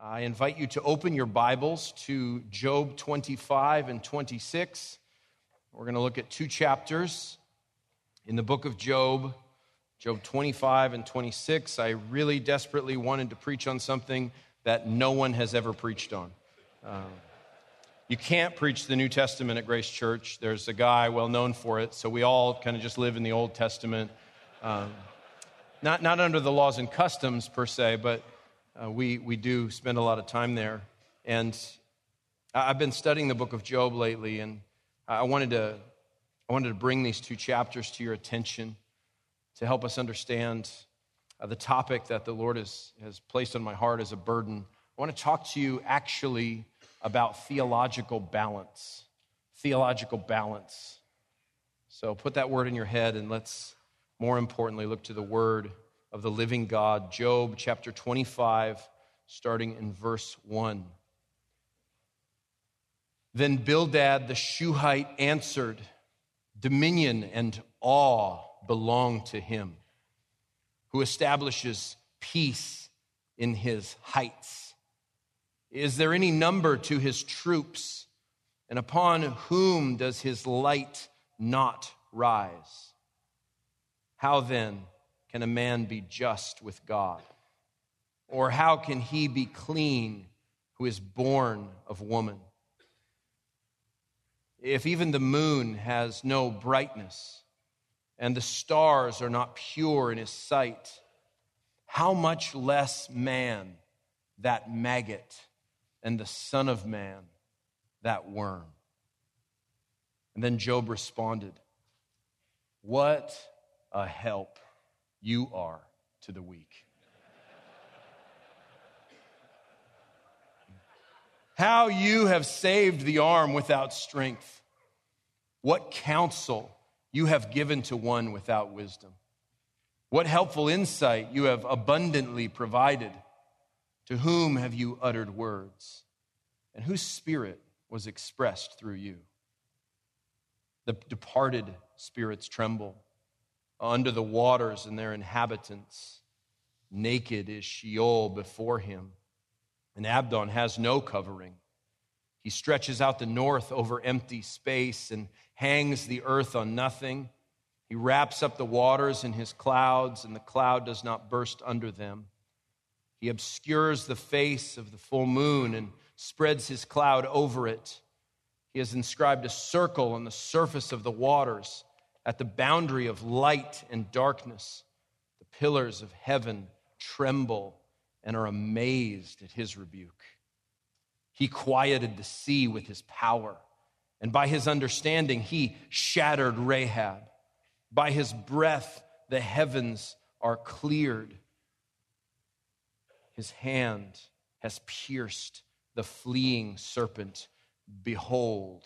I invite you to open your Bibles to Job 25 and 26. We're going to look at two chapters in the book of Job, Job 25 and 26. I really desperately wanted to preach on something that no one has ever preached on. Um, you can't preach the New Testament at Grace Church. There's a guy well known for it, so we all kind of just live in the Old Testament. Um, not, not under the laws and customs per se, but uh, we, we do spend a lot of time there. And I've been studying the book of Job lately, and I wanted to, I wanted to bring these two chapters to your attention to help us understand uh, the topic that the Lord has, has placed on my heart as a burden. I want to talk to you actually about theological balance. Theological balance. So put that word in your head and let's, more importantly, look to the word of the living God, Job chapter 25, starting in verse 1. Then Bildad the Shuhite answered, Dominion and awe belong to him who establishes peace in his heights. Is there any number to his troops? And upon whom does his light not rise? How then? Can a man be just with God? Or how can he be clean who is born of woman? If even the moon has no brightness and the stars are not pure in his sight, how much less man, that maggot, and the Son of Man, that worm? And then Job responded, What a help you are to the weak. How you have saved the arm without strength. What counsel you have given to one without wisdom. What helpful insight you have abundantly provided. To whom have you uttered words? And whose spirit was expressed through you? The departed spirits tremble under the waters and their inhabitants. Naked is Sheol before him, and Abaddon has no covering. He stretches out the north over empty space and hangs the earth on nothing. He wraps up the waters in his clouds, and the cloud does not burst under them. He obscures the face of the full moon and spreads his cloud over it. He has inscribed a circle on the surface of the waters at the boundary of light and darkness, the pillars of heaven tremble and are amazed at his rebuke. He quieted the sea with his power, and by his understanding, he shattered Rahab. By his breath, the heavens are cleared. His hand has pierced the fleeing serpent. Behold,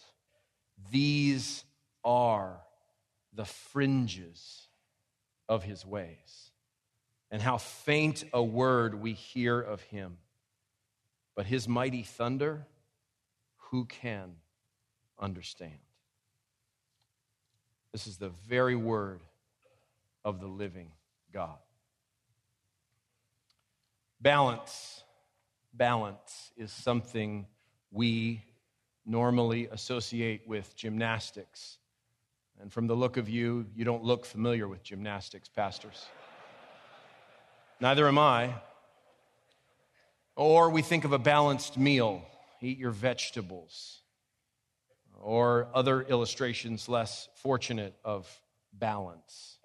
these are the fringes of his ways, and how faint a word we hear of him. But his mighty thunder, who can understand? This is the very word of the living God. Balance. Balance is something we normally associate with gymnastics and from the look of you, you don't look familiar with gymnastics, pastors. Neither am I. Or we think of a balanced meal, eat your vegetables. Or other illustrations less fortunate of balance.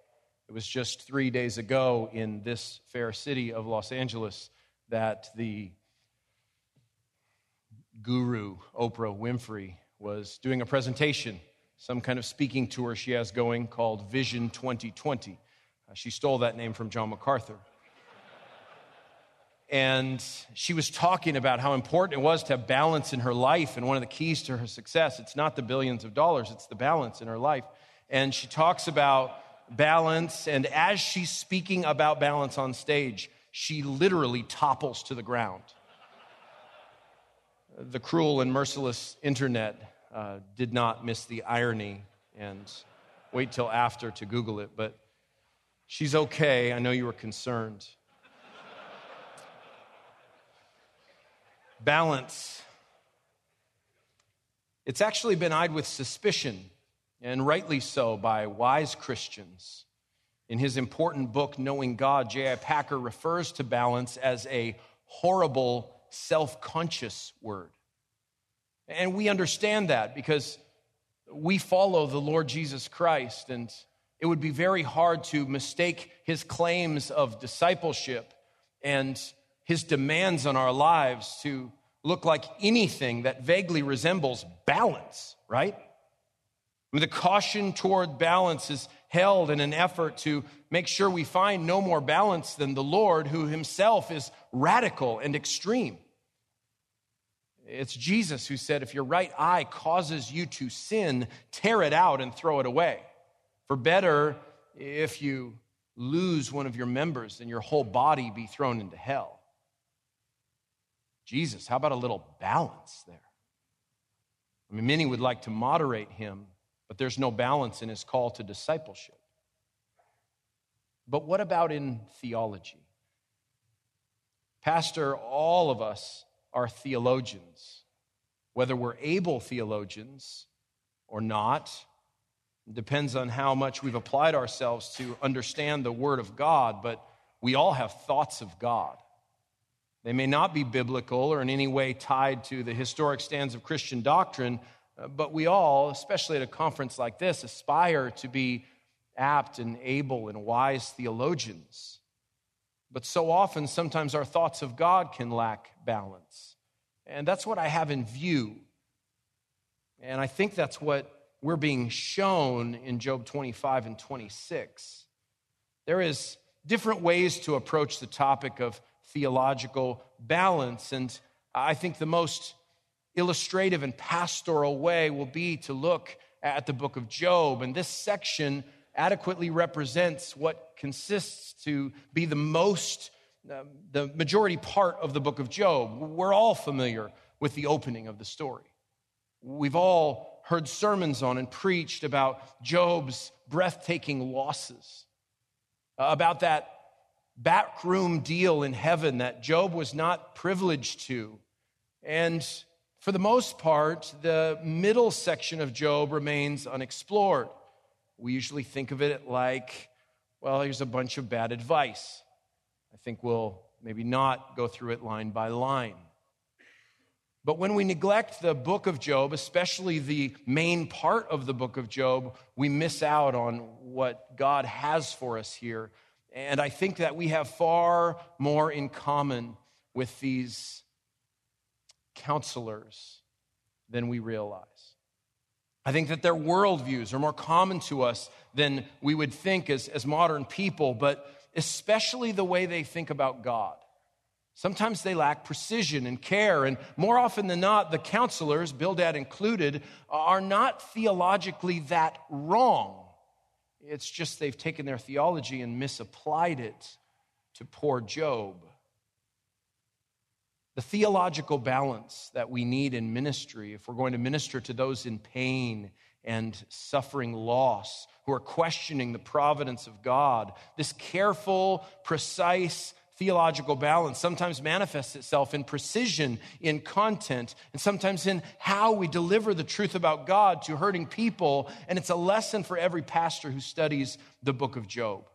It was just three days ago in this fair city of Los Angeles that the guru, Oprah Winfrey, was doing a presentation some kind of speaking tour she has going called Vision 2020. Uh, she stole that name from John MacArthur. And she was talking about how important it was to have balance in her life. And one of the keys to her success, it's not the billions of dollars, it's the balance in her life. And she talks about balance. And as she's speaking about balance on stage, she literally topples to the ground. The cruel and merciless internet uh, did not miss the irony and wait till after to Google it, but she's okay. I know you were concerned. balance. It's actually been eyed with suspicion, and rightly so, by wise Christians. In his important book, Knowing God, J.I. Packer refers to balance as a horrible, self conscious word. And we understand that because we follow the Lord Jesus Christ, and it would be very hard to mistake his claims of discipleship and his demands on our lives to look like anything that vaguely resembles balance, right? I mean, the caution toward balance is held in an effort to make sure we find no more balance than the Lord, who himself is radical and extreme. It's Jesus who said, If your right eye causes you to sin, tear it out and throw it away. For better if you lose one of your members than your whole body be thrown into hell. Jesus, how about a little balance there? I mean, many would like to moderate him, but there's no balance in his call to discipleship. But what about in theology? Pastor, all of us are theologians. Whether we're able theologians or not, depends on how much we've applied ourselves to understand the Word of God, but we all have thoughts of God. They may not be biblical or in any way tied to the historic stands of Christian doctrine, but we all, especially at a conference like this, aspire to be apt and able and wise theologians. But so often, sometimes our thoughts of God can lack balance. And that's what I have in view. And I think that's what we're being shown in Job 25 and 26. There is different ways to approach the topic of theological balance. And I think the most illustrative and pastoral way will be to look at the book of Job. And this section adequately represents what consists to be the most, uh, the majority part of the book of Job. We're all familiar with the opening of the story. We've all heard sermons on and preached about Job's breathtaking losses, uh, about that backroom deal in heaven that Job was not privileged to. And for the most part, the middle section of Job remains unexplored. We usually think of it like, well, here's a bunch of bad advice. I think we'll maybe not go through it line by line. But when we neglect the book of Job, especially the main part of the book of Job, we miss out on what God has for us here and I think that we have far more in common with these counselors than we realize. I think that their worldviews are more common to us than we would think as, as modern people, but especially the way they think about God. Sometimes they lack precision and care, and more often than not, the counselors, Bildad included, are not theologically that wrong. It's just they've taken their theology and misapplied it to poor Job. The theological balance that we need in ministry, if we're going to minister to those in pain and suffering loss, who are questioning the providence of God, this careful, precise theological balance sometimes manifests itself in precision in content and sometimes in how we deliver the truth about God to hurting people. And it's a lesson for every pastor who studies the book of Job.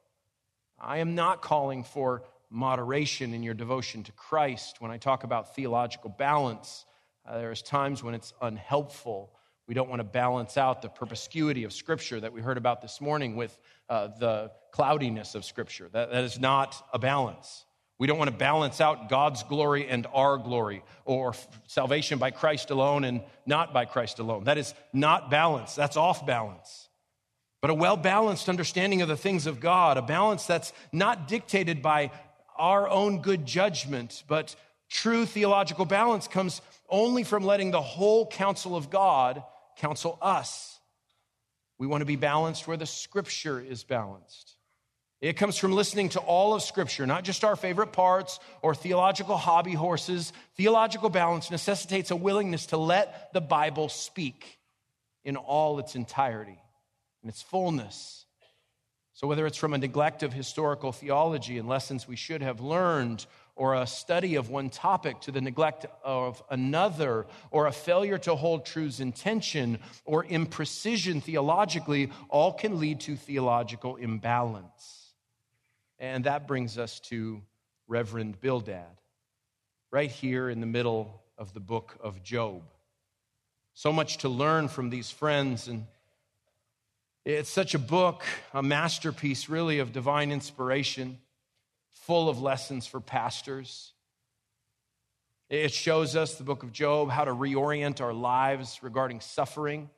I am not calling for moderation in your devotion to Christ when I talk about theological balance. Uh, there's times when it's unhelpful. We don't want to balance out the perspicuity of Scripture that we heard about this morning with uh, the cloudiness of Scripture. That, that is not a balance. We don't want to balance out God's glory and our glory or salvation by Christ alone and not by Christ alone. That is not balance, that's off balance. But a well balanced understanding of the things of God, a balance that's not dictated by our own good judgment, but true theological balance comes only from letting the whole counsel of God counsel us. We want to be balanced where the scripture is balanced. It comes from listening to all of Scripture, not just our favorite parts or theological hobby horses. Theological balance necessitates a willingness to let the Bible speak in all its entirety, in its fullness. So, whether it's from a neglect of historical theology and lessons we should have learned, or a study of one topic to the neglect of another, or a failure to hold truths in tension, or imprecision theologically, all can lead to theological imbalance. And that brings us to Reverend Bildad, right here in the middle of the book of Job. So much to learn from these friends, and it's such a book, a masterpiece, really, of divine inspiration full of lessons for pastors. It shows us, the book of Job, how to reorient our lives regarding suffering.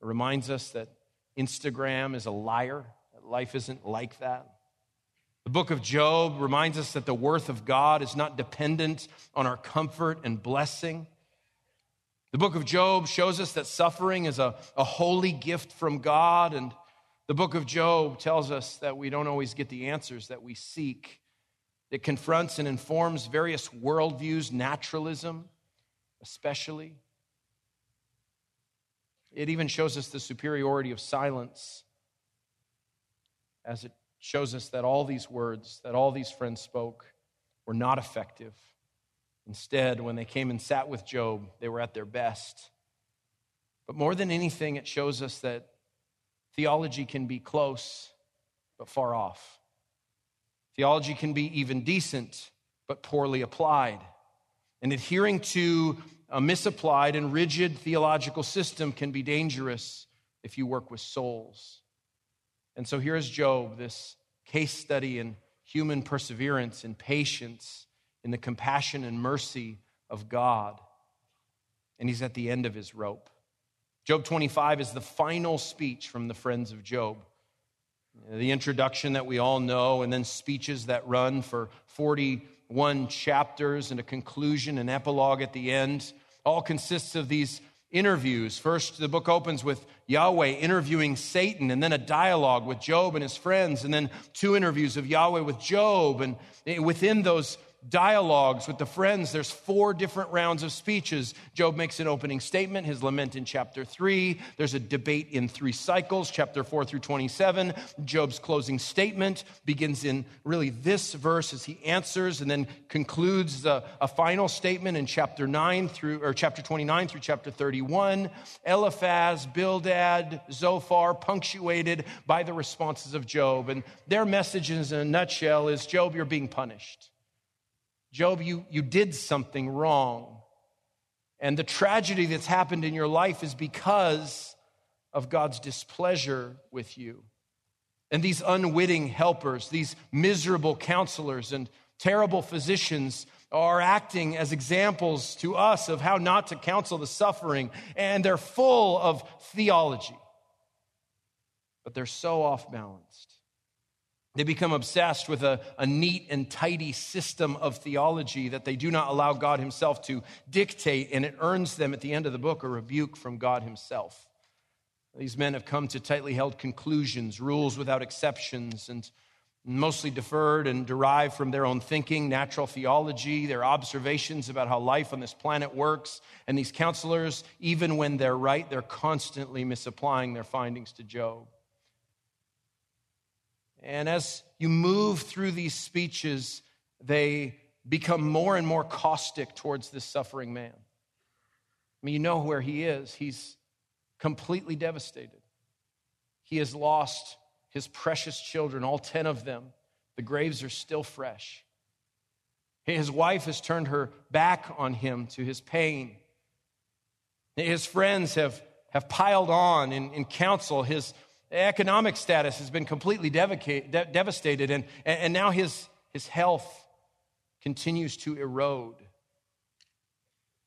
It reminds us that Instagram is a liar, that life isn't like that. The book of Job reminds us that the worth of God is not dependent on our comfort and blessing. The book of Job shows us that suffering is a, a holy gift from God. And the book of Job tells us that we don't always get the answers that we seek. It confronts and informs various worldviews, naturalism, especially. It even shows us the superiority of silence, as it shows us that all these words that all these friends spoke were not effective. Instead, when they came and sat with Job, they were at their best. But more than anything, it shows us that theology can be close but far off. Theology can be even decent, but poorly applied. And adhering to a misapplied and rigid theological system can be dangerous if you work with souls. And so here's Job, this case study in human perseverance and patience in the compassion and mercy of God. And he's at the end of his rope. Job 25 is the final speech from the friends of Job the introduction that we all know, and then speeches that run for 41 chapters, and a conclusion, an epilogue at the end. All consists of these interviews. First, the book opens with Yahweh interviewing Satan, and then a dialogue with Job and his friends, and then two interviews of Yahweh with Job. And within those dialogues with the friends. There's four different rounds of speeches. Job makes an opening statement, his lament in chapter 3. There's a debate in three cycles, chapter 4 through 27. Job's closing statement begins in really this verse as he answers and then concludes a, a final statement in chapter 9 through or chapter 29 through chapter 31. Eliphaz, Bildad, Zophar punctuated by the responses of Job and their message in a nutshell is Job you're being punished. Job, you, you did something wrong. And the tragedy that's happened in your life is because of God's displeasure with you. And these unwitting helpers, these miserable counselors and terrible physicians are acting as examples to us of how not to counsel the suffering. And they're full of theology, but they're so off balanced. They become obsessed with a, a neat and tidy system of theology that they do not allow God Himself to dictate, and it earns them at the end of the book a rebuke from God Himself. These men have come to tightly held conclusions, rules without exceptions, and mostly deferred and derived from their own thinking, natural theology, their observations about how life on this planet works. And these counselors, even when they're right, they're constantly misapplying their findings to Job. And as you move through these speeches, they become more and more caustic towards this suffering man. I mean, you know where he is. He's completely devastated. He has lost his precious children, all 10 of them. The graves are still fresh. His wife has turned her back on him to his pain. His friends have, have piled on in, in counsel. His economic status has been completely devastated, and, and now his, his health continues to erode.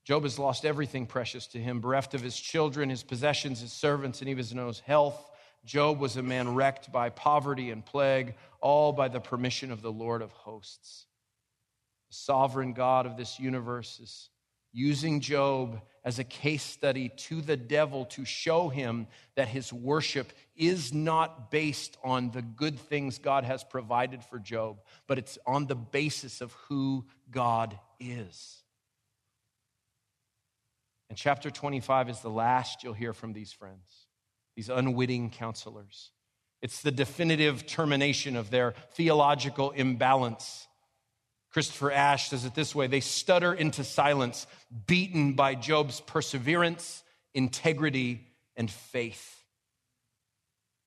Job has lost everything precious to him, bereft of his children, his possessions, his servants, and even his health. Job was a man wrecked by poverty and plague, all by the permission of the Lord of hosts. The sovereign God of this universe is using Job as a case study to the devil to show him that his worship is not based on the good things God has provided for Job, but it's on the basis of who God is. And chapter 25 is the last you'll hear from these friends, these unwitting counselors. It's the definitive termination of their theological imbalance Christopher Ash says it this way they stutter into silence, beaten by Job's perseverance, integrity, and faith.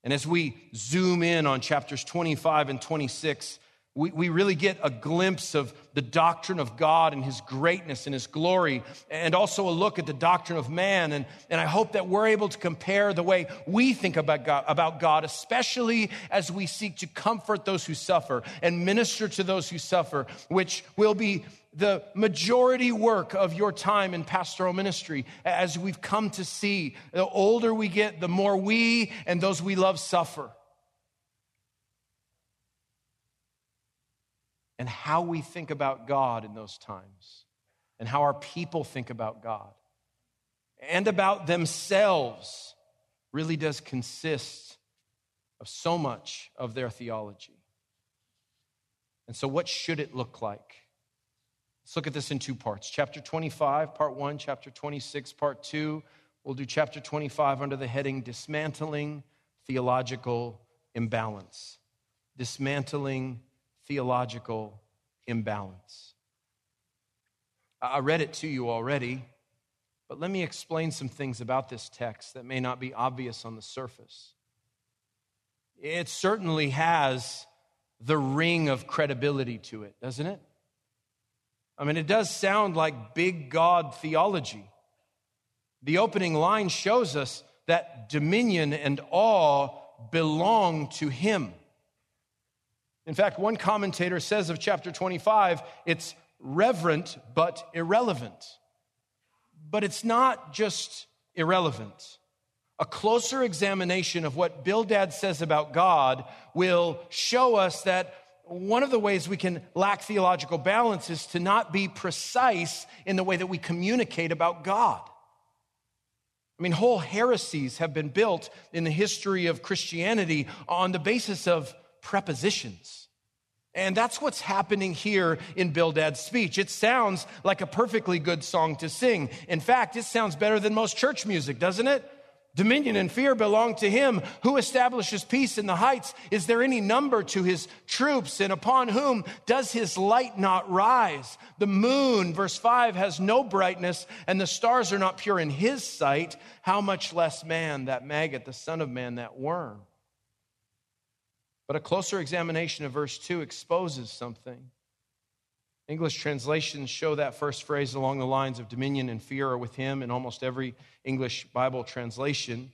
And as we zoom in on chapters 25 and 26, we, we really get a glimpse of the doctrine of God and his greatness and his glory, and also a look at the doctrine of man. And, and I hope that we're able to compare the way we think about God, about God, especially as we seek to comfort those who suffer and minister to those who suffer, which will be the majority work of your time in pastoral ministry as we've come to see. The older we get, the more we and those we love suffer. And how we think about God in those times, and how our people think about God and about themselves really does consist of so much of their theology. And so, what should it look like? Let's look at this in two parts. Chapter 25, part one, chapter 26, part two. We'll do chapter 25 under the heading Dismantling Theological Imbalance. Dismantling theological imbalance. I read it to you already, but let me explain some things about this text that may not be obvious on the surface. It certainly has the ring of credibility to it, doesn't it? I mean, it does sound like big God theology. The opening line shows us that dominion and awe belong to Him. In fact, one commentator says of chapter 25, it's reverent but irrelevant. But it's not just irrelevant. A closer examination of what Bildad says about God will show us that one of the ways we can lack theological balance is to not be precise in the way that we communicate about God. I mean, whole heresies have been built in the history of Christianity on the basis of prepositions. And that's what's happening here in Bildad's speech. It sounds like a perfectly good song to sing. In fact, it sounds better than most church music, doesn't it? Dominion and fear belong to him who establishes peace in the heights. Is there any number to his troops? And upon whom does his light not rise? The moon, verse 5, has no brightness, and the stars are not pure in his sight. How much less man, that maggot, the son of man, that worm? But a closer examination of verse 2 exposes something. English translations show that first phrase along the lines of dominion and fear are with him in almost every English Bible translation.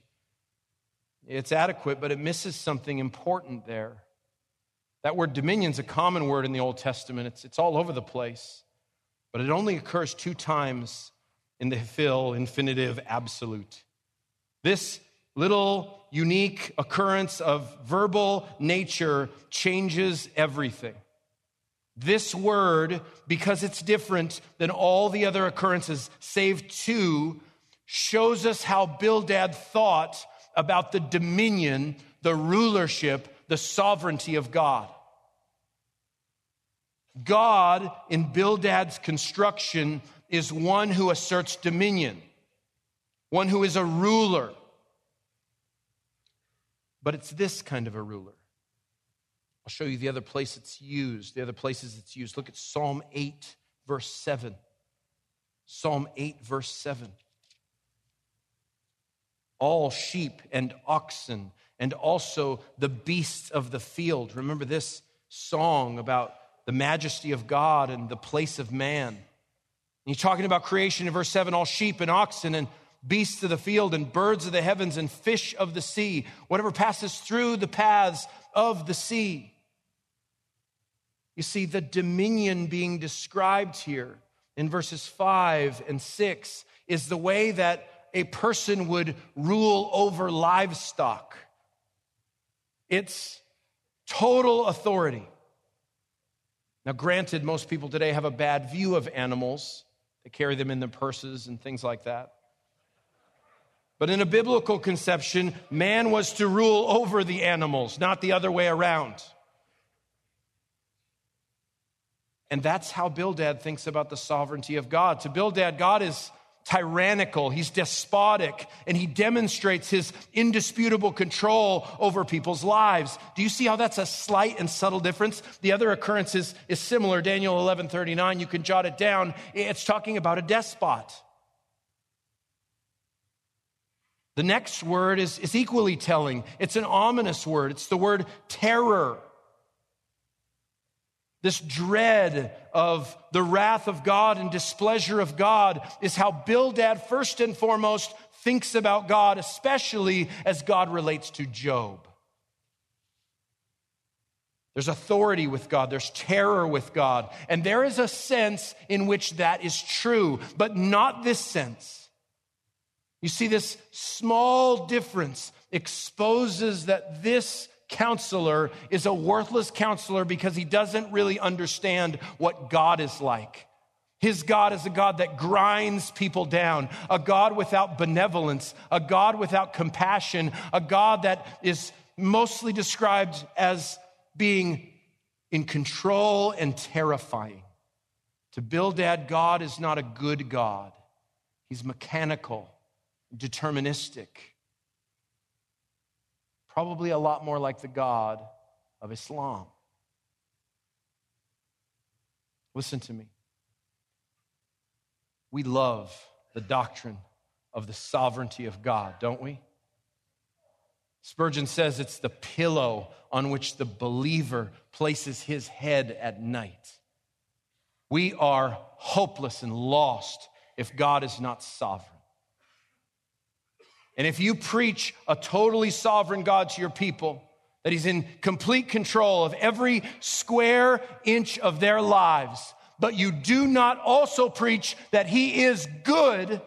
It's adequate, but it misses something important there. That word dominion is a common word in the Old Testament, it's, it's all over the place, but it only occurs two times in the Hiphil infinitive absolute. This little unique occurrence of verbal nature changes everything. This word, because it's different than all the other occurrences, save two, shows us how Bildad thought about the dominion, the rulership, the sovereignty of God. God, in Bildad's construction, is one who asserts dominion, one who is a ruler but it's this kind of a ruler. I'll show you the other place it's used, the other places it's used. Look at Psalm 8, verse 7. Psalm 8, verse 7. All sheep and oxen, and also the beasts of the field. Remember this song about the majesty of God and the place of man. And he's talking about creation in verse 7 all sheep and oxen and beasts of the field and birds of the heavens and fish of the sea, whatever passes through the paths of the sea. You see, the dominion being described here in verses 5 and 6 is the way that a person would rule over livestock. It's total authority. Now, granted, most people today have a bad view of animals. They carry them in their purses and things like that. But in a biblical conception, man was to rule over the animals, not the other way around. And that's how Bildad thinks about the sovereignty of God. To Bildad, God is tyrannical, he's despotic, and he demonstrates his indisputable control over people's lives. Do you see how that's a slight and subtle difference? The other occurrence is, is similar. Daniel 11 39, you can jot it down. It's talking about a despot. The next word is, is equally telling. It's an ominous word. It's the word terror. This dread of the wrath of God and displeasure of God is how Bildad, first and foremost, thinks about God, especially as God relates to Job. There's authority with God, there's terror with God, and there is a sense in which that is true, but not this sense. You see, this small difference exposes that this counselor is a worthless counselor because he doesn't really understand what God is like. His God is a God that grinds people down, a God without benevolence, a God without compassion, a God that is mostly described as being in control and terrifying. To Bildad, God is not a good God. He's mechanical, deterministic probably a lot more like the God of Islam. Listen to me. We love the doctrine of the sovereignty of God, don't we? Spurgeon says it's the pillow on which the believer places his head at night. We are hopeless and lost if God is not sovereign. And if you preach a totally sovereign God to your people, that He's in complete control of every square inch of their lives, but you do not also preach that He is good,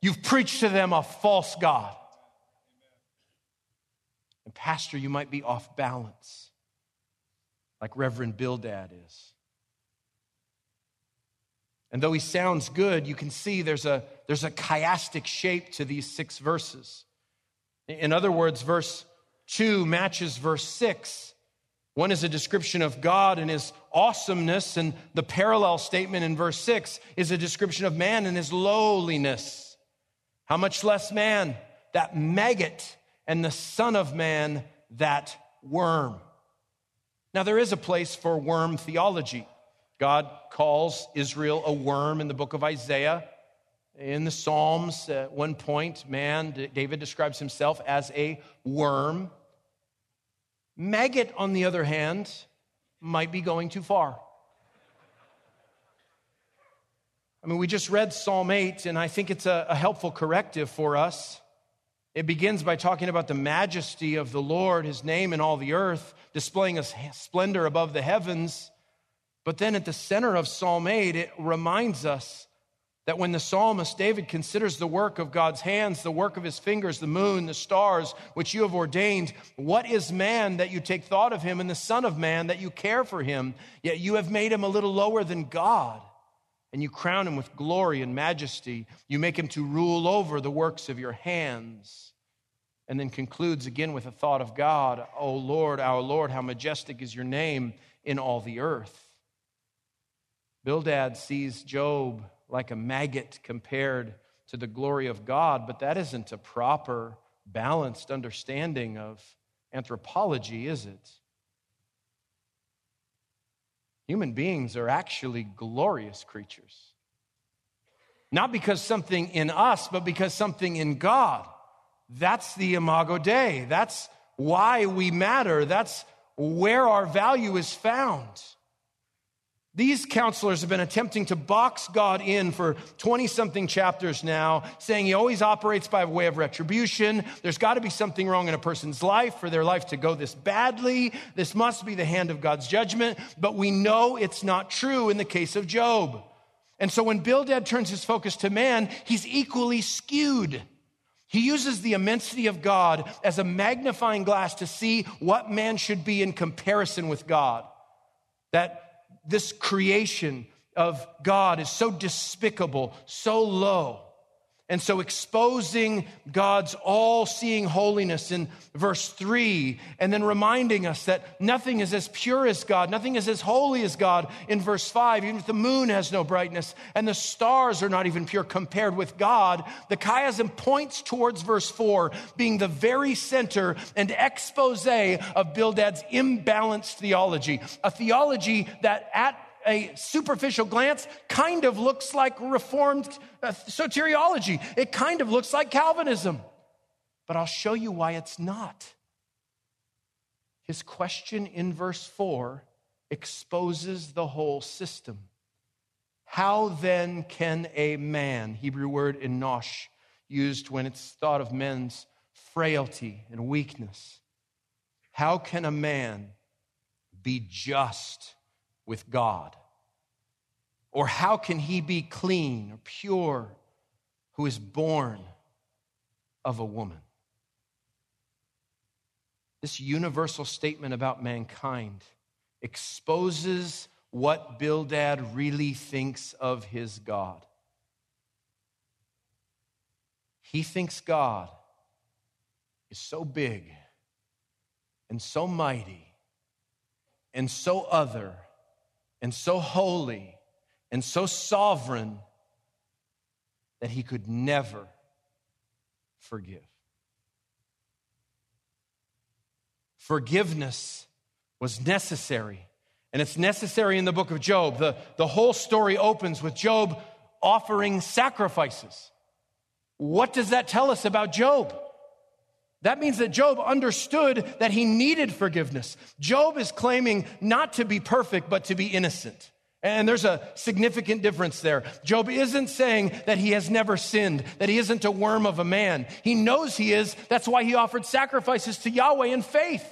you've preached to them a false God. And, Pastor, you might be off balance, like Reverend Bildad is. And though he sounds good, you can see there's a, there's a chiastic shape to these six verses. In other words, verse 2 matches verse 6. One is a description of God and his awesomeness, and the parallel statement in verse 6 is a description of man and his lowliness. How much less man, that maggot, and the Son of Man, that worm. Now, there is a place for worm theology. God calls Israel a worm in the book of Isaiah. In the Psalms, at one point, man, David describes himself as a worm. Maggot, on the other hand, might be going too far. I mean, we just read Psalm 8, and I think it's a, a helpful corrective for us. It begins by talking about the majesty of the Lord, his name in all the earth, displaying a splendor above the heavens. But then at the center of Psalm 8, it reminds us that when the psalmist David considers the work of God's hands, the work of his fingers, the moon, the stars, which you have ordained, what is man that you take thought of him, and the Son of Man that you care for him? Yet you have made him a little lower than God, and you crown him with glory and majesty. You make him to rule over the works of your hands. And then concludes again with a thought of God, O Lord, our Lord, how majestic is your name in all the earth. Bildad sees Job like a maggot compared to the glory of God, but that isn't a proper, balanced understanding of anthropology, is it? Human beings are actually glorious creatures. Not because something in us, but because something in God. That's the imago Dei. That's why we matter. That's where our value is found. These counselors have been attempting to box God in for 20 something chapters now, saying he always operates by way of retribution. There's got to be something wrong in a person's life for their life to go this badly. This must be the hand of God's judgment. But we know it's not true in the case of Job. And so when Bildad turns his focus to man, he's equally skewed. He uses the immensity of God as a magnifying glass to see what man should be in comparison with God. That this creation of God is so despicable, so low. And so, exposing God's all seeing holiness in verse three, and then reminding us that nothing is as pure as God, nothing is as holy as God in verse five. Even if the moon has no brightness and the stars are not even pure compared with God, the chiasm points towards verse four being the very center and expose of Bildad's imbalanced theology, a theology that at a superficial glance kind of looks like Reformed uh, soteriology. It kind of looks like Calvinism. But I'll show you why it's not. His question in verse 4 exposes the whole system. How then can a man, Hebrew word enosh, used when it's thought of men's frailty and weakness, how can a man be just with God? Or how can he be clean or pure who is born of a woman? This universal statement about mankind exposes what Bildad really thinks of his God. He thinks God is so big and so mighty and so other and so holy and so sovereign that he could never forgive. Forgiveness was necessary, and it's necessary in the book of Job. The, the whole story opens with Job offering sacrifices. What does that tell us about Job? That means that Job understood that he needed forgiveness. Job is claiming not to be perfect, but to be innocent. And there's a significant difference there. Job isn't saying that he has never sinned, that he isn't a worm of a man. He knows he is. That's why he offered sacrifices to Yahweh in faith.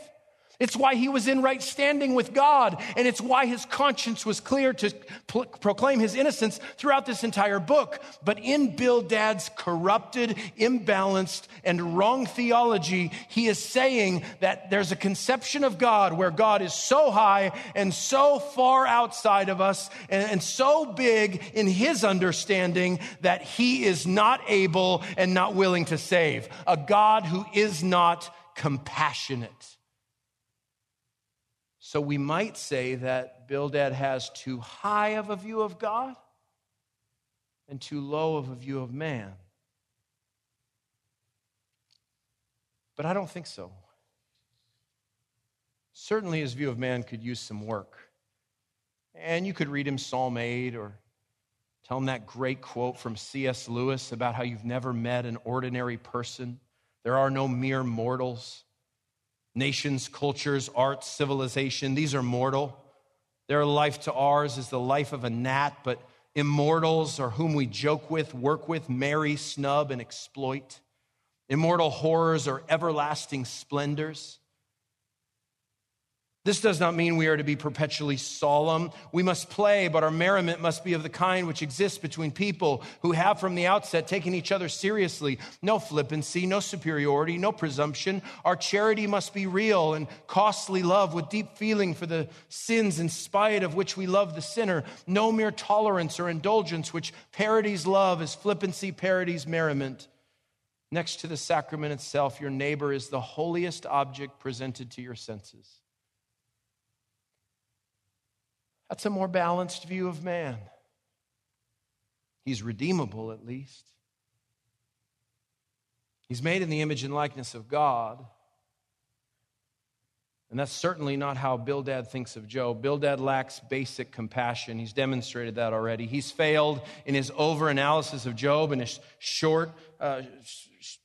It's why he was in right standing with God, and it's why his conscience was clear to pl- proclaim his innocence throughout this entire book. But in Bildad's corrupted, imbalanced, and wrong theology, he is saying that there's a conception of God where God is so high and so far outside of us and, and so big in his understanding that he is not able and not willing to save. A God who is not compassionate. So we might say that Bildad has too high of a view of God and too low of a view of man. But I don't think so. Certainly, his view of man could use some work. And you could read him Psalm 8 or tell him that great quote from C.S. Lewis about how you've never met an ordinary person. There are no mere mortals nations, cultures, arts, civilization. These are mortal. Their life to ours is the life of a gnat, but immortals are whom we joke with, work with, marry, snub, and exploit. Immortal horrors are everlasting splendors. This does not mean we are to be perpetually solemn. We must play, but our merriment must be of the kind which exists between people who have from the outset taken each other seriously. No flippancy, no superiority, no presumption. Our charity must be real and costly love with deep feeling for the sins in spite of which we love the sinner. No mere tolerance or indulgence which parodies love as flippancy parodies merriment. Next to the sacrament itself, your neighbor is the holiest object presented to your senses. That's a more balanced view of man. He's redeemable, at least. He's made in the image and likeness of God. And that's certainly not how Bildad thinks of Job. Bildad lacks basic compassion. He's demonstrated that already. He's failed in his over-analysis of Job and his short, uh,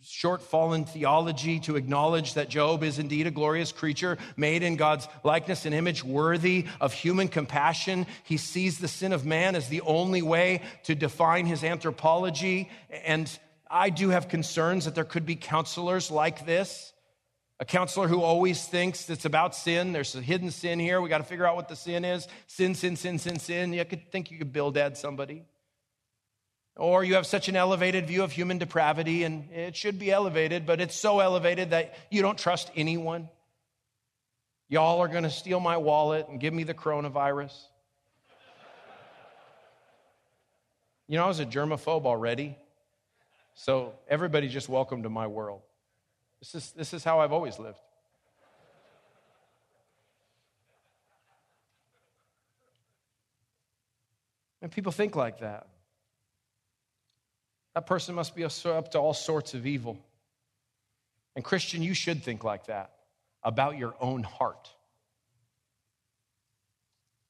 short in theology to acknowledge that Job is indeed a glorious creature made in God's likeness and image, worthy of human compassion. He sees the sin of man as the only way to define his anthropology. And I do have concerns that there could be counselors like this a counselor who always thinks it's about sin. There's a hidden sin here. We got to figure out what the sin is. Sin, sin, sin, sin, sin. You could think you could Bildad somebody. Or you have such an elevated view of human depravity, and it should be elevated, but it's so elevated that you don't trust anyone. Y'all are going to steal my wallet and give me the coronavirus. You know, I was a germaphobe already. So everybody just welcome to my world. This is, this is how I've always lived. And people think like that. That person must be up to all sorts of evil. And, Christian, you should think like that about your own heart.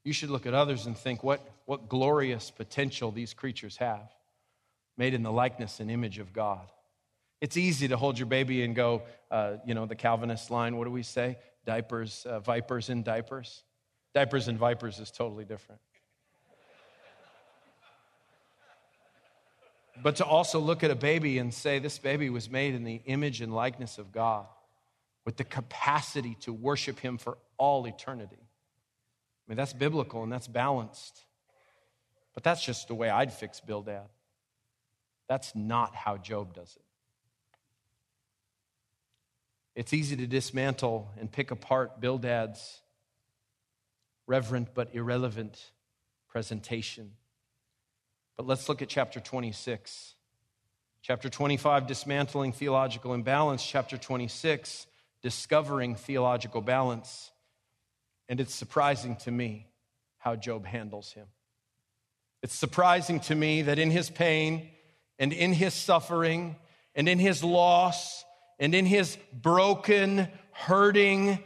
You should look at others and think what, what glorious potential these creatures have, made in the likeness and image of God. It's easy to hold your baby and go, uh, you know, the Calvinist line, what do we say? Diapers, uh, vipers and diapers. Diapers and vipers is totally different. But to also look at a baby and say, this baby was made in the image and likeness of God with the capacity to worship Him for all eternity. I mean, that's biblical and that's balanced. But that's just the way I'd fix Bildad. That's not how Job does it. It's easy to dismantle and pick apart Bildad's reverent but irrelevant presentation but let's look at chapter 26. Chapter 25, dismantling theological imbalance. Chapter 26, discovering theological balance. And it's surprising to me how Job handles him. It's surprising to me that in his pain and in his suffering and in his loss and in his broken, hurting,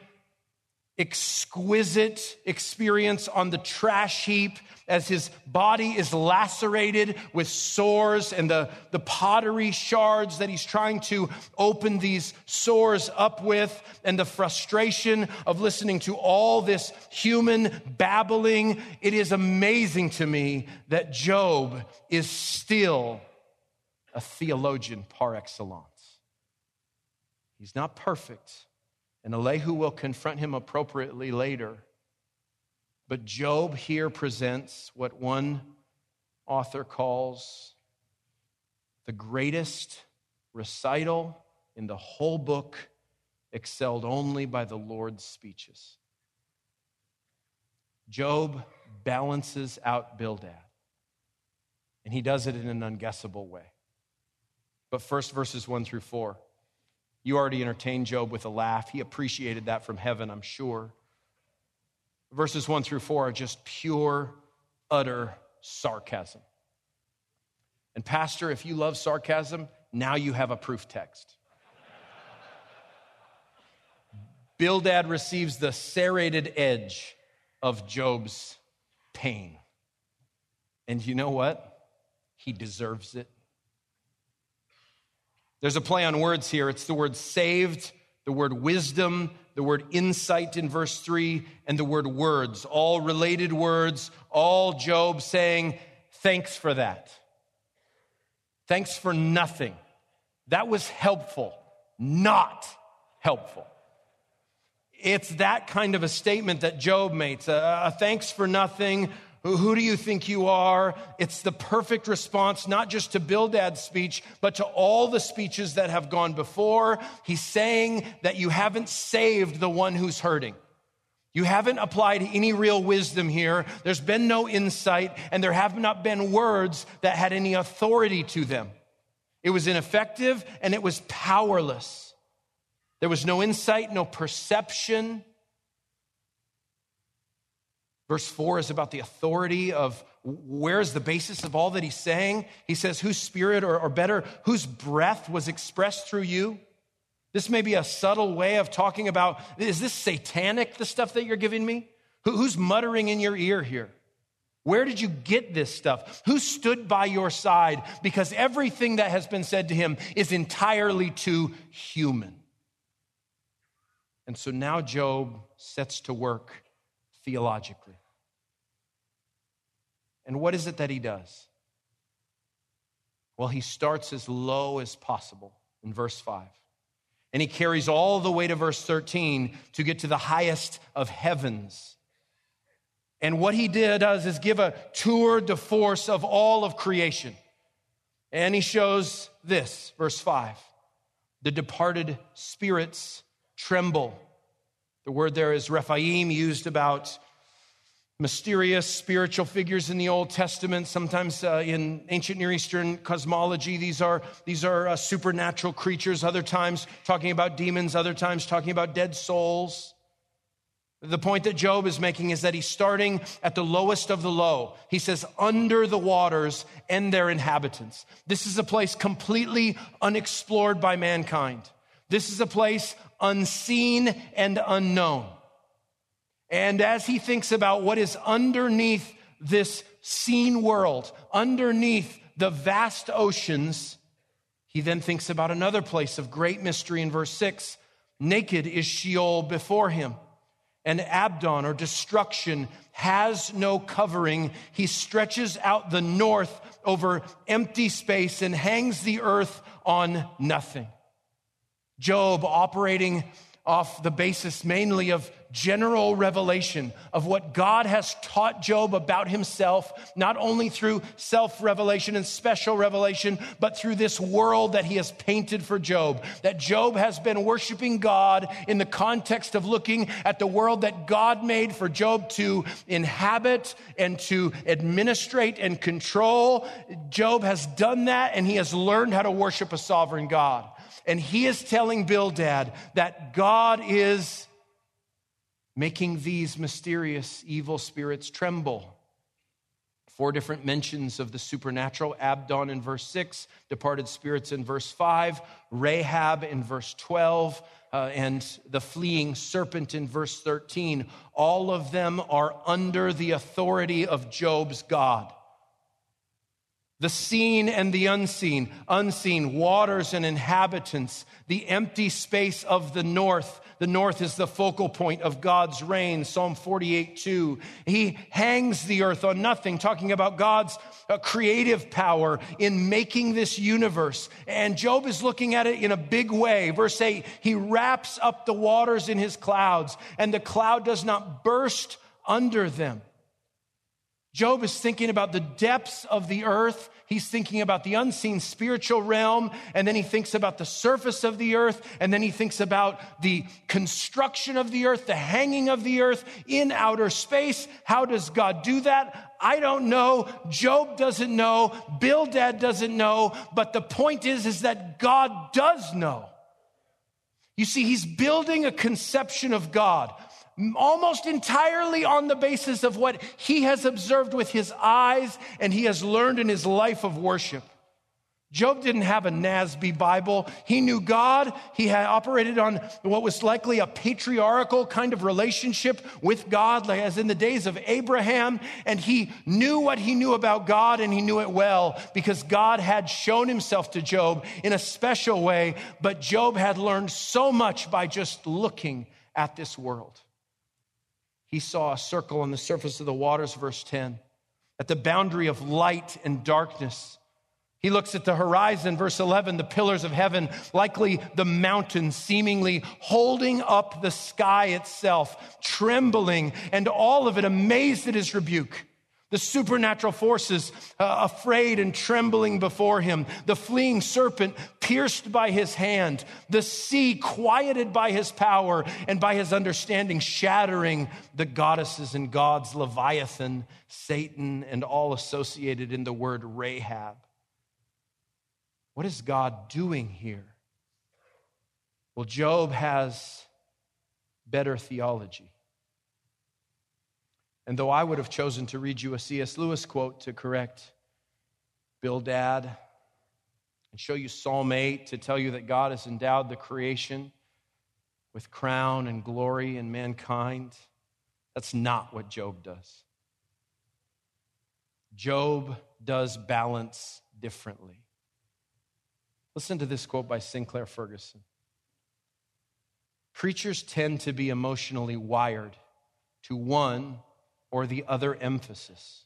exquisite experience on the trash heap as his body is lacerated with sores and the, the pottery shards that he's trying to open these sores up with, and the frustration of listening to all this human babbling. It is amazing to me that Job is still a theologian par excellence. He's not perfect, and Elihu will confront him appropriately later. But Job here presents what one author calls the greatest recital in the whole book, excelled only by the Lord's speeches. Job balances out Bildad, and he does it in an unguessable way. But first, verses 1 through 4. You already entertained Job with a laugh. He appreciated that from heaven, I'm sure. Verses 1 through 4 are just pure, utter sarcasm. And, Pastor, if you love sarcasm, now you have a proof text. Bildad receives the serrated edge of Job's pain. And you know what? He deserves it. There's a play on words here. It's the word saved, the word wisdom, the word insight in verse 3, and the word words, all related words, all Job saying, Thanks for that. Thanks for nothing. That was helpful, not helpful. It's that kind of a statement that Job makes a, a thanks for nothing, who do you think you are? It's the perfect response, not just to Bildad's speech, but to all the speeches that have gone before. He's saying that you haven't saved the one who's hurting. You haven't applied any real wisdom here. There's been no insight, and there have not been words that had any authority to them. It was ineffective and it was powerless. There was no insight, no perception. Verse 4 is about the authority of where's the basis of all that he's saying. He says, Whose spirit, or, or better, whose breath was expressed through you? This may be a subtle way of talking about is this satanic, the stuff that you're giving me? Who, who's muttering in your ear here? Where did you get this stuff? Who stood by your side? Because everything that has been said to him is entirely too human. And so now Job sets to work theologically. And what is it that he does? Well, he starts as low as possible in verse 5. And he carries all the way to verse 13 to get to the highest of heavens. And what he did does is give a tour de force of all of creation. And he shows this, verse 5. The departed spirits tremble the word there is Rephaim, used about mysterious spiritual figures in the Old Testament. Sometimes uh, in ancient Near Eastern cosmology, these are, these are uh, supernatural creatures. Other times, talking about demons. Other times, talking about dead souls. The point that Job is making is that he's starting at the lowest of the low. He says, under the waters and their inhabitants. This is a place completely unexplored by mankind. This is a place unseen and unknown. And as he thinks about what is underneath this seen world, underneath the vast oceans, he then thinks about another place of great mystery in verse 6. Naked is Sheol before him, and Abaddon or destruction has no covering. He stretches out the north over empty space and hangs the earth on nothing. Job operating off the basis mainly of general revelation of what God has taught Job about himself, not only through self revelation and special revelation, but through this world that he has painted for Job. That Job has been worshiping God in the context of looking at the world that God made for Job to inhabit and to administrate and control. Job has done that and he has learned how to worship a sovereign God. And he is telling Bildad that God is making these mysterious evil spirits tremble. Four different mentions of the supernatural Abaddon in verse 6, departed spirits in verse 5, Rahab in verse 12, uh, and the fleeing serpent in verse 13. All of them are under the authority of Job's God the seen and the unseen, unseen waters and inhabitants, the empty space of the north. The north is the focal point of God's reign. Psalm 48, 2. He hangs the earth on nothing, talking about God's uh, creative power in making this universe. And Job is looking at it in a big way. Verse 8, he wraps up the waters in his clouds, and the cloud does not burst under them. Job is thinking about the depths of the earth. He's thinking about the unseen spiritual realm. And then he thinks about the surface of the earth. And then he thinks about the construction of the earth, the hanging of the earth in outer space. How does God do that? I don't know. Job doesn't know. Bildad doesn't know. But the point is, is that God does know. You see, he's building a conception of God almost entirely on the basis of what he has observed with his eyes and he has learned in his life of worship. Job didn't have a NASB Bible. He knew God. He had operated on what was likely a patriarchal kind of relationship with God, as in the days of Abraham. And he knew what he knew about God and he knew it well because God had shown himself to Job in a special way. But Job had learned so much by just looking at this world he saw a circle on the surface of the waters, verse 10, at the boundary of light and darkness. He looks at the horizon, verse 11, the pillars of heaven, likely the mountains, seemingly holding up the sky itself, trembling, and all of it amazed at his rebuke. The supernatural forces uh, afraid and trembling before him. The fleeing serpent pierced by his hand. The sea quieted by his power and by his understanding, shattering the goddesses and gods, Leviathan, Satan, and all associated in the word Rahab. What is God doing here? Well, Job has better theology. And though I would have chosen to read you a C.S. Lewis quote to correct Bildad and show you Psalm 8 to tell you that God has endowed the creation with crown and glory and mankind, that's not what Job does. Job does balance differently. Listen to this quote by Sinclair Ferguson. Preachers tend to be emotionally wired to one or the other emphasis.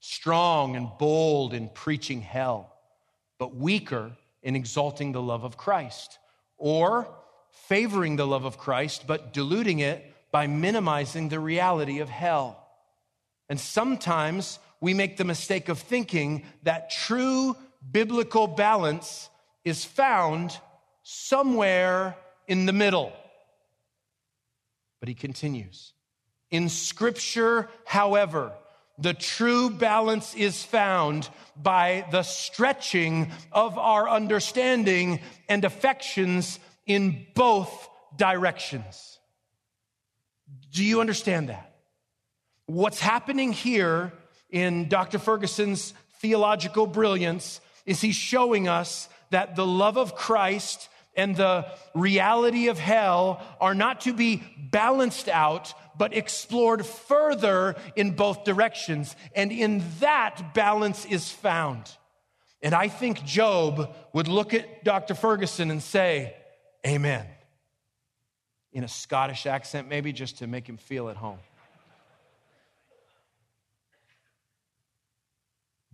Strong and bold in preaching hell, but weaker in exalting the love of Christ. Or favoring the love of Christ, but diluting it by minimizing the reality of hell. And sometimes we make the mistake of thinking that true biblical balance is found somewhere in the middle. But he continues In Scripture, however, the true balance is found by the stretching of our understanding and affections in both directions. Do you understand that? What's happening here in Dr. Ferguson's theological brilliance is he's showing us that the love of Christ and the reality of hell are not to be balanced out, but explored further in both directions. And in that, balance is found. And I think Job would look at Dr. Ferguson and say, Amen. In a Scottish accent, maybe just to make him feel at home.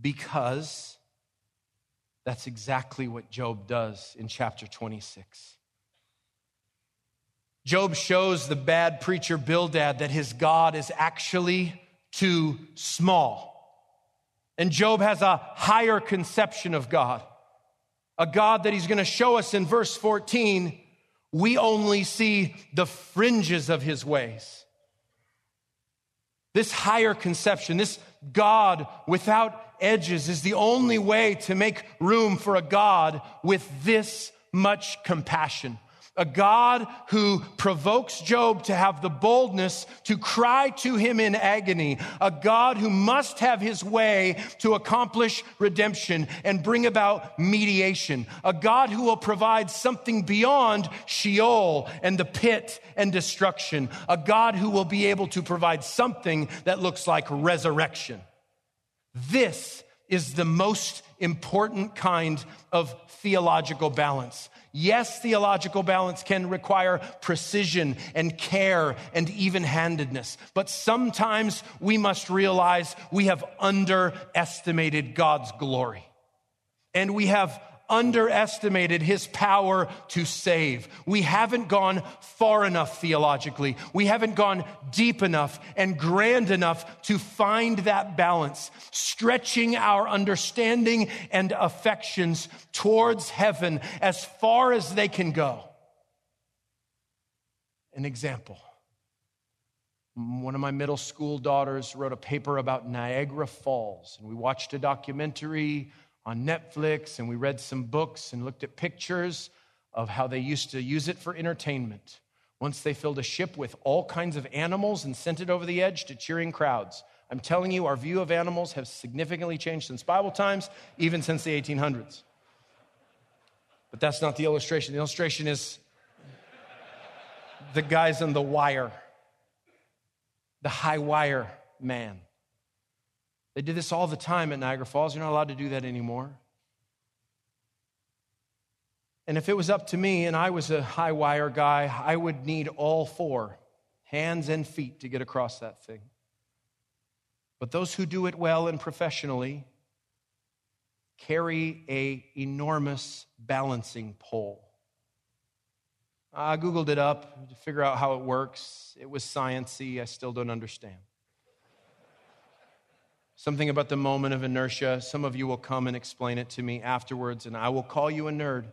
Because that's exactly what Job does in chapter 26. Job shows the bad preacher Bildad that his God is actually too small. And Job has a higher conception of God, a God that he's going to show us in verse 14. We only see the fringes of his ways. This higher conception, this God without edges, is the only way to make room for a God with this much compassion a God who provokes Job to have the boldness to cry to him in agony, a God who must have his way to accomplish redemption and bring about mediation, a God who will provide something beyond Sheol and the pit and destruction, a God who will be able to provide something that looks like resurrection. This is the most important kind of theological balance. Yes, theological balance can require precision and care and even handedness, but sometimes we must realize we have underestimated God's glory. And we have underestimated his power to save. We haven't gone far enough theologically. We haven't gone deep enough and grand enough to find that balance, stretching our understanding and affections towards heaven as far as they can go. An example. One of my middle school daughters wrote a paper about Niagara Falls, and we watched a documentary on Netflix and we read some books and looked at pictures of how they used to use it for entertainment. Once they filled a ship with all kinds of animals and sent it over the edge to cheering crowds. I'm telling you, our view of animals has significantly changed since Bible times, even since the 1800s. But that's not the illustration. The illustration is the guys on the wire, the high wire man. They did this all the time at Niagara Falls. You're not allowed to do that anymore. And if it was up to me and I was a high wire guy, I would need all four hands and feet to get across that thing. But those who do it well and professionally carry a enormous balancing pole. I googled it up to figure out how it works. It was sciency. I still don't understand something about the moment of inertia. Some of you will come and explain it to me afterwards, and I will call you a nerd.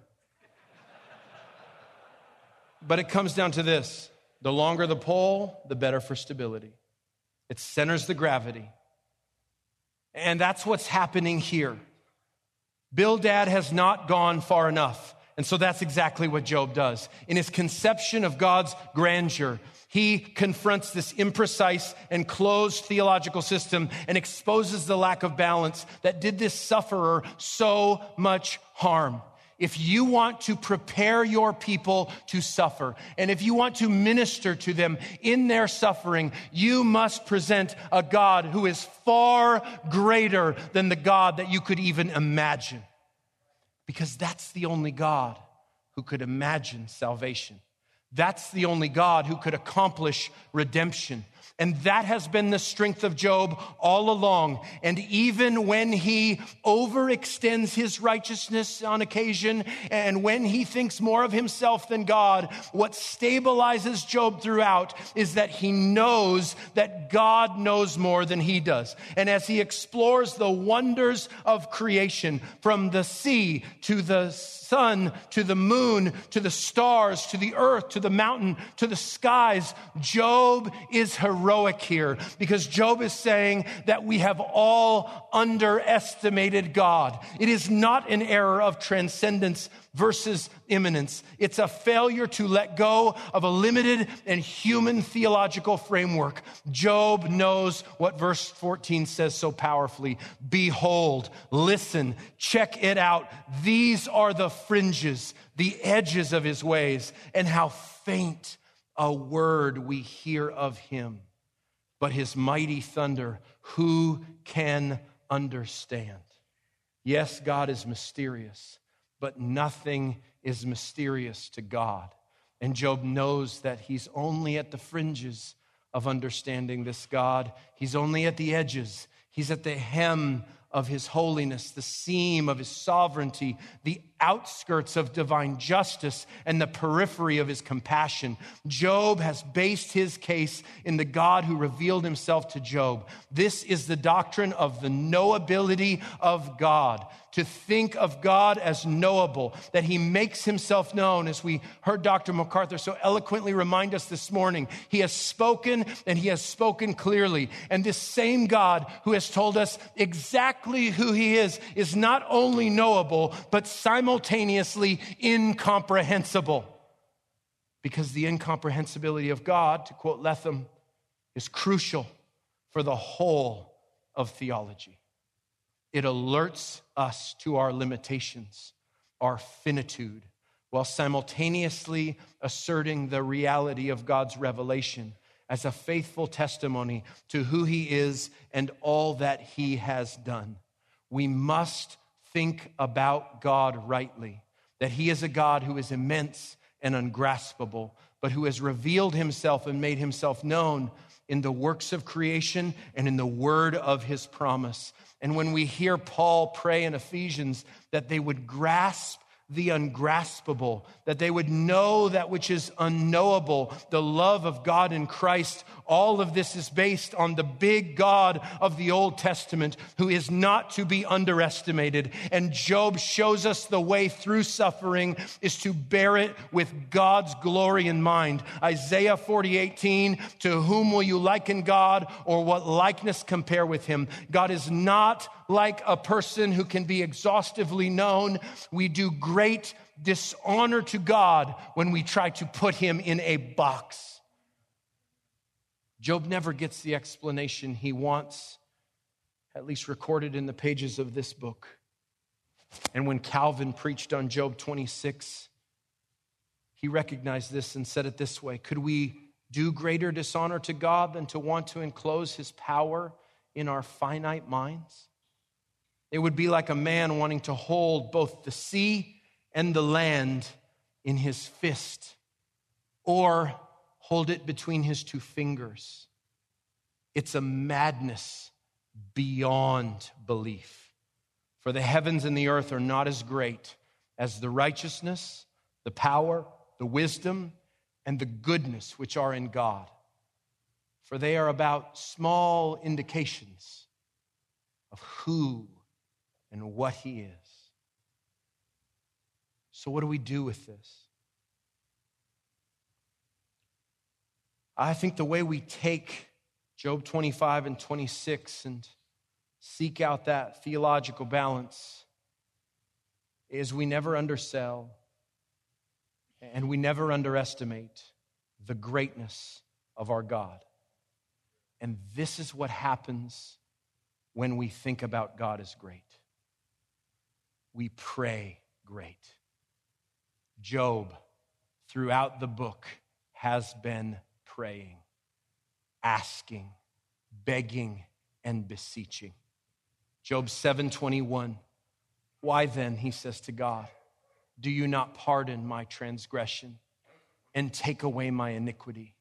but it comes down to this the longer the pole, the better for stability. It centers the gravity. And that's what's happening here. Bildad has not gone far enough. And so that's exactly what Job does. In his conception of God's grandeur, he confronts this imprecise and closed theological system and exposes the lack of balance that did this sufferer so much harm. If you want to prepare your people to suffer, and if you want to minister to them in their suffering, you must present a God who is far greater than the God that you could even imagine. Because that's the only God who could imagine salvation. That's the only God who could accomplish redemption. And that has been the strength of Job all along. And even when he overextends his righteousness on occasion, and when he thinks more of himself than God, what stabilizes Job throughout is that he knows that God knows more than he does. And as he explores the wonders of creation, from the sea to the sun to the moon to the stars to the earth to the mountain to the skies. Job is heroic here because Job is saying that we have all underestimated God. It is not an error of transcendence versus immanence. It's a failure to let go of a limited and human theological framework. Job knows what verse 14 says so powerfully. Behold, listen, check it out. These are the fringes, the edges of his ways, and how faint a word we hear of him. But his mighty thunder, who can understand? Yes, God is mysterious but nothing is mysterious to God. And Job knows that he's only at the fringes of understanding this God. He's only at the edges. He's at the hem of his holiness, the seam of his sovereignty, the outskirts of divine justice, and the periphery of his compassion. Job has based his case in the God who revealed himself to Job. This is the doctrine of the knowability of God to think of God as knowable, that he makes himself known, as we heard Dr. MacArthur so eloquently remind us this morning. He has spoken and he has spoken clearly. And this same God who has told us exactly who he is, is not only knowable, but simultaneously incomprehensible. Because the incomprehensibility of God, to quote Letham, is crucial for the whole of theology. It alerts us to our limitations, our finitude, while simultaneously asserting the reality of God's revelation as a faithful testimony to who He is and all that He has done. We must think about God rightly, that He is a God who is immense and ungraspable, but who has revealed Himself and made Himself known in the works of creation and in the word of His promise. And when we hear Paul pray in Ephesians that they would grasp the ungraspable, that they would know that which is unknowable, the love of God in Christ. All of this is based on the big God of the Old Testament who is not to be underestimated. And Job shows us the way through suffering is to bear it with God's glory in mind. Isaiah 40, 18, to whom will you liken God or what likeness compare with him? God is not like a person who can be exhaustively known. We do great dishonor to God when we try to put him in a box. Job never gets the explanation he wants, at least recorded in the pages of this book. And when Calvin preached on Job 26, he recognized this and said it this way Could we do greater dishonor to God than to want to enclose his power in our finite minds? It would be like a man wanting to hold both the sea and the land in his fist, or hold it between his two fingers. It's a madness beyond belief. For the heavens and the earth are not as great as the righteousness, the power, the wisdom, and the goodness which are in God. For they are about small indications of who and what he is. So, what do we do with this? I think the way we take Job 25 and 26 and seek out that theological balance is we never undersell and we never underestimate the greatness of our God. And this is what happens when we think about God as great we pray great. Job, throughout the book, has been praying, asking, begging, and beseeching. Job 7:21. Why then, he says to God, do you not pardon my transgression and take away my iniquity?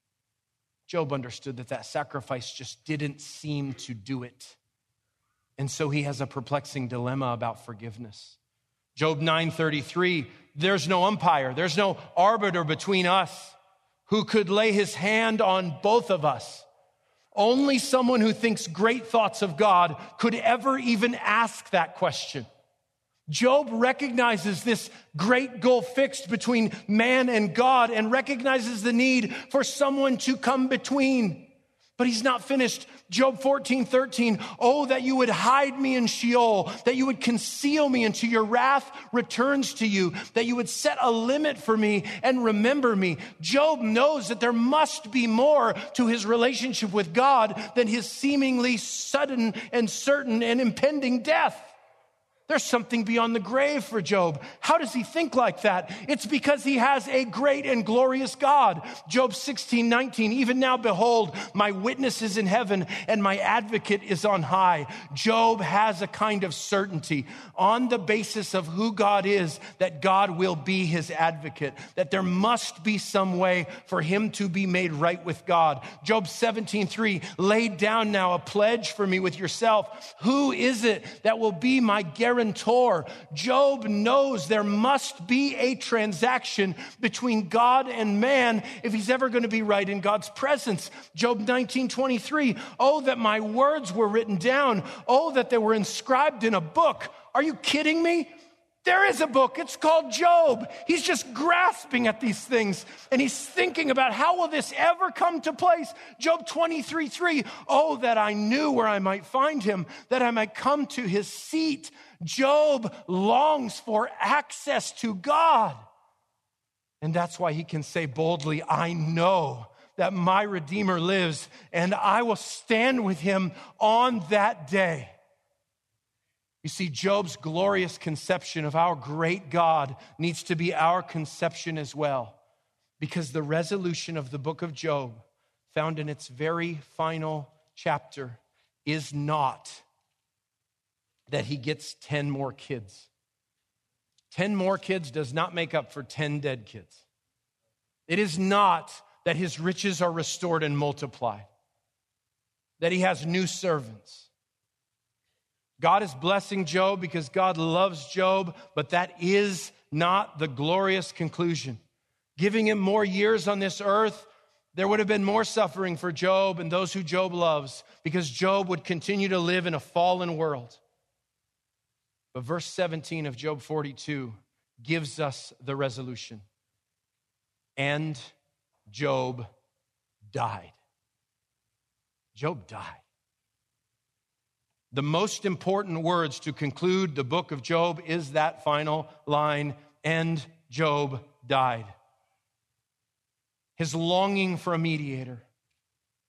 Job understood that that sacrifice just didn't seem to do it. And so he has a perplexing dilemma about forgiveness. Job 9:33, there's no umpire, there's no arbiter between us who could lay his hand on both of us. Only someone who thinks great thoughts of God could ever even ask that question. Job recognizes this great goal fixed between man and God and recognizes the need for someone to come between. But he's not finished. Job 14, 13. Oh, that you would hide me in Sheol, that you would conceal me until your wrath returns to you, that you would set a limit for me and remember me. Job knows that there must be more to his relationship with God than his seemingly sudden and certain and impending death. There's something beyond the grave for Job. How does he think like that? It's because he has a great and glorious God. Job 16, 19, even now behold, my witness is in heaven and my advocate is on high. Job has a kind of certainty on the basis of who God is that God will be his advocate, that there must be some way for him to be made right with God. Job 17, 3, lay down now a pledge for me with yourself. Who is it that will be my guarantee? Guarantor. Job knows there must be a transaction between God and man if he's ever going to be right in God's presence. Job 19, 23. Oh, that my words were written down. Oh, that they were inscribed in a book. Are you kidding me? There is a book. It's called Job. He's just grasping at these things and he's thinking about how will this ever come to place? Job 23 3. Oh, that I knew where I might find him, that I might come to his seat. Job longs for access to God. And that's why he can say boldly, I know that my Redeemer lives and I will stand with him on that day. You see, Job's glorious conception of our great God needs to be our conception as well, because the resolution of the book of Job, found in its very final chapter, is not that he gets 10 more kids. 10 more kids does not make up for 10 dead kids. It is not that his riches are restored and multiplied, that he has new servants. God is blessing Job because God loves Job, but that is not the glorious conclusion. Giving him more years on this earth, there would have been more suffering for Job and those who Job loves because Job would continue to live in a fallen world. But verse 17 of Job 42 gives us the resolution. And Job died. Job died. The most important words to conclude the book of Job is that final line, and Job died. His longing for a mediator,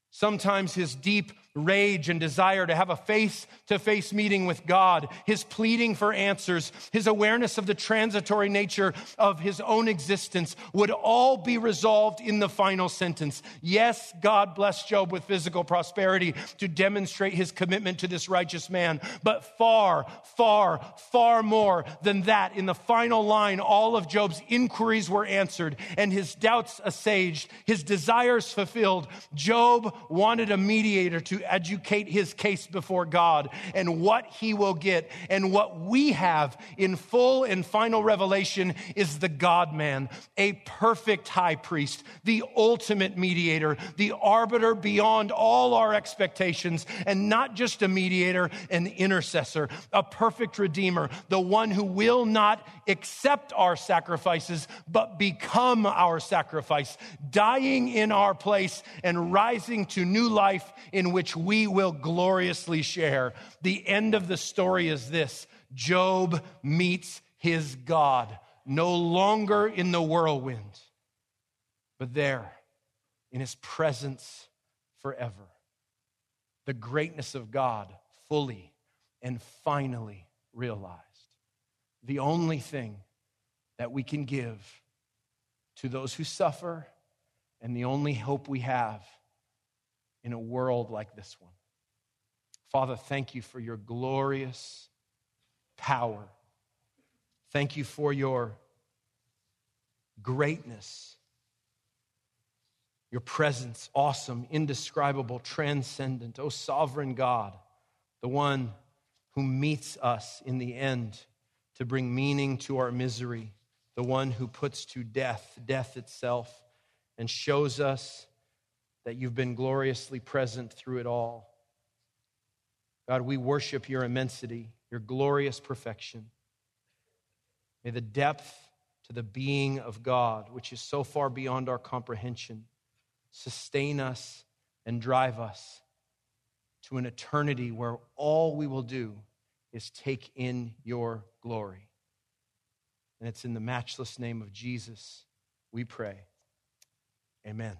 sometimes his deep rage and desire to have a face to face meeting with God, his pleading for answers, his awareness of the transitory nature of his own existence would all be resolved in the final sentence. Yes, God blessed Job with physical prosperity to demonstrate his commitment to this righteous man, but far, far, far more than that. In the final line, all of Job's inquiries were answered and his doubts assuaged, his desires fulfilled. Job wanted a mediator to educate his case before God and what he will get. And what we have in full and final revelation is the God man, a perfect high priest, the ultimate mediator, the arbiter beyond all our expectations, and not just a mediator, an intercessor, a perfect redeemer, the one who will not accept our sacrifices, but become our sacrifice, dying in our place and rising to new life in which we will gloriously share. The end of the story is this Job meets his God, no longer in the whirlwind, but there in his presence forever. The greatness of God fully and finally realized. The only thing that we can give to those who suffer, and the only hope we have in a world like this one. Father, thank you for your glorious power. Thank you for your greatness, your presence, awesome, indescribable, transcendent. Oh, sovereign God, the one who meets us in the end to bring meaning to our misery, the one who puts to death death itself and shows us that you've been gloriously present through it all. God, we worship your immensity, your glorious perfection. May the depth to the being of God, which is so far beyond our comprehension, sustain us and drive us to an eternity where all we will do is take in your glory. And it's in the matchless name of Jesus we pray. Amen.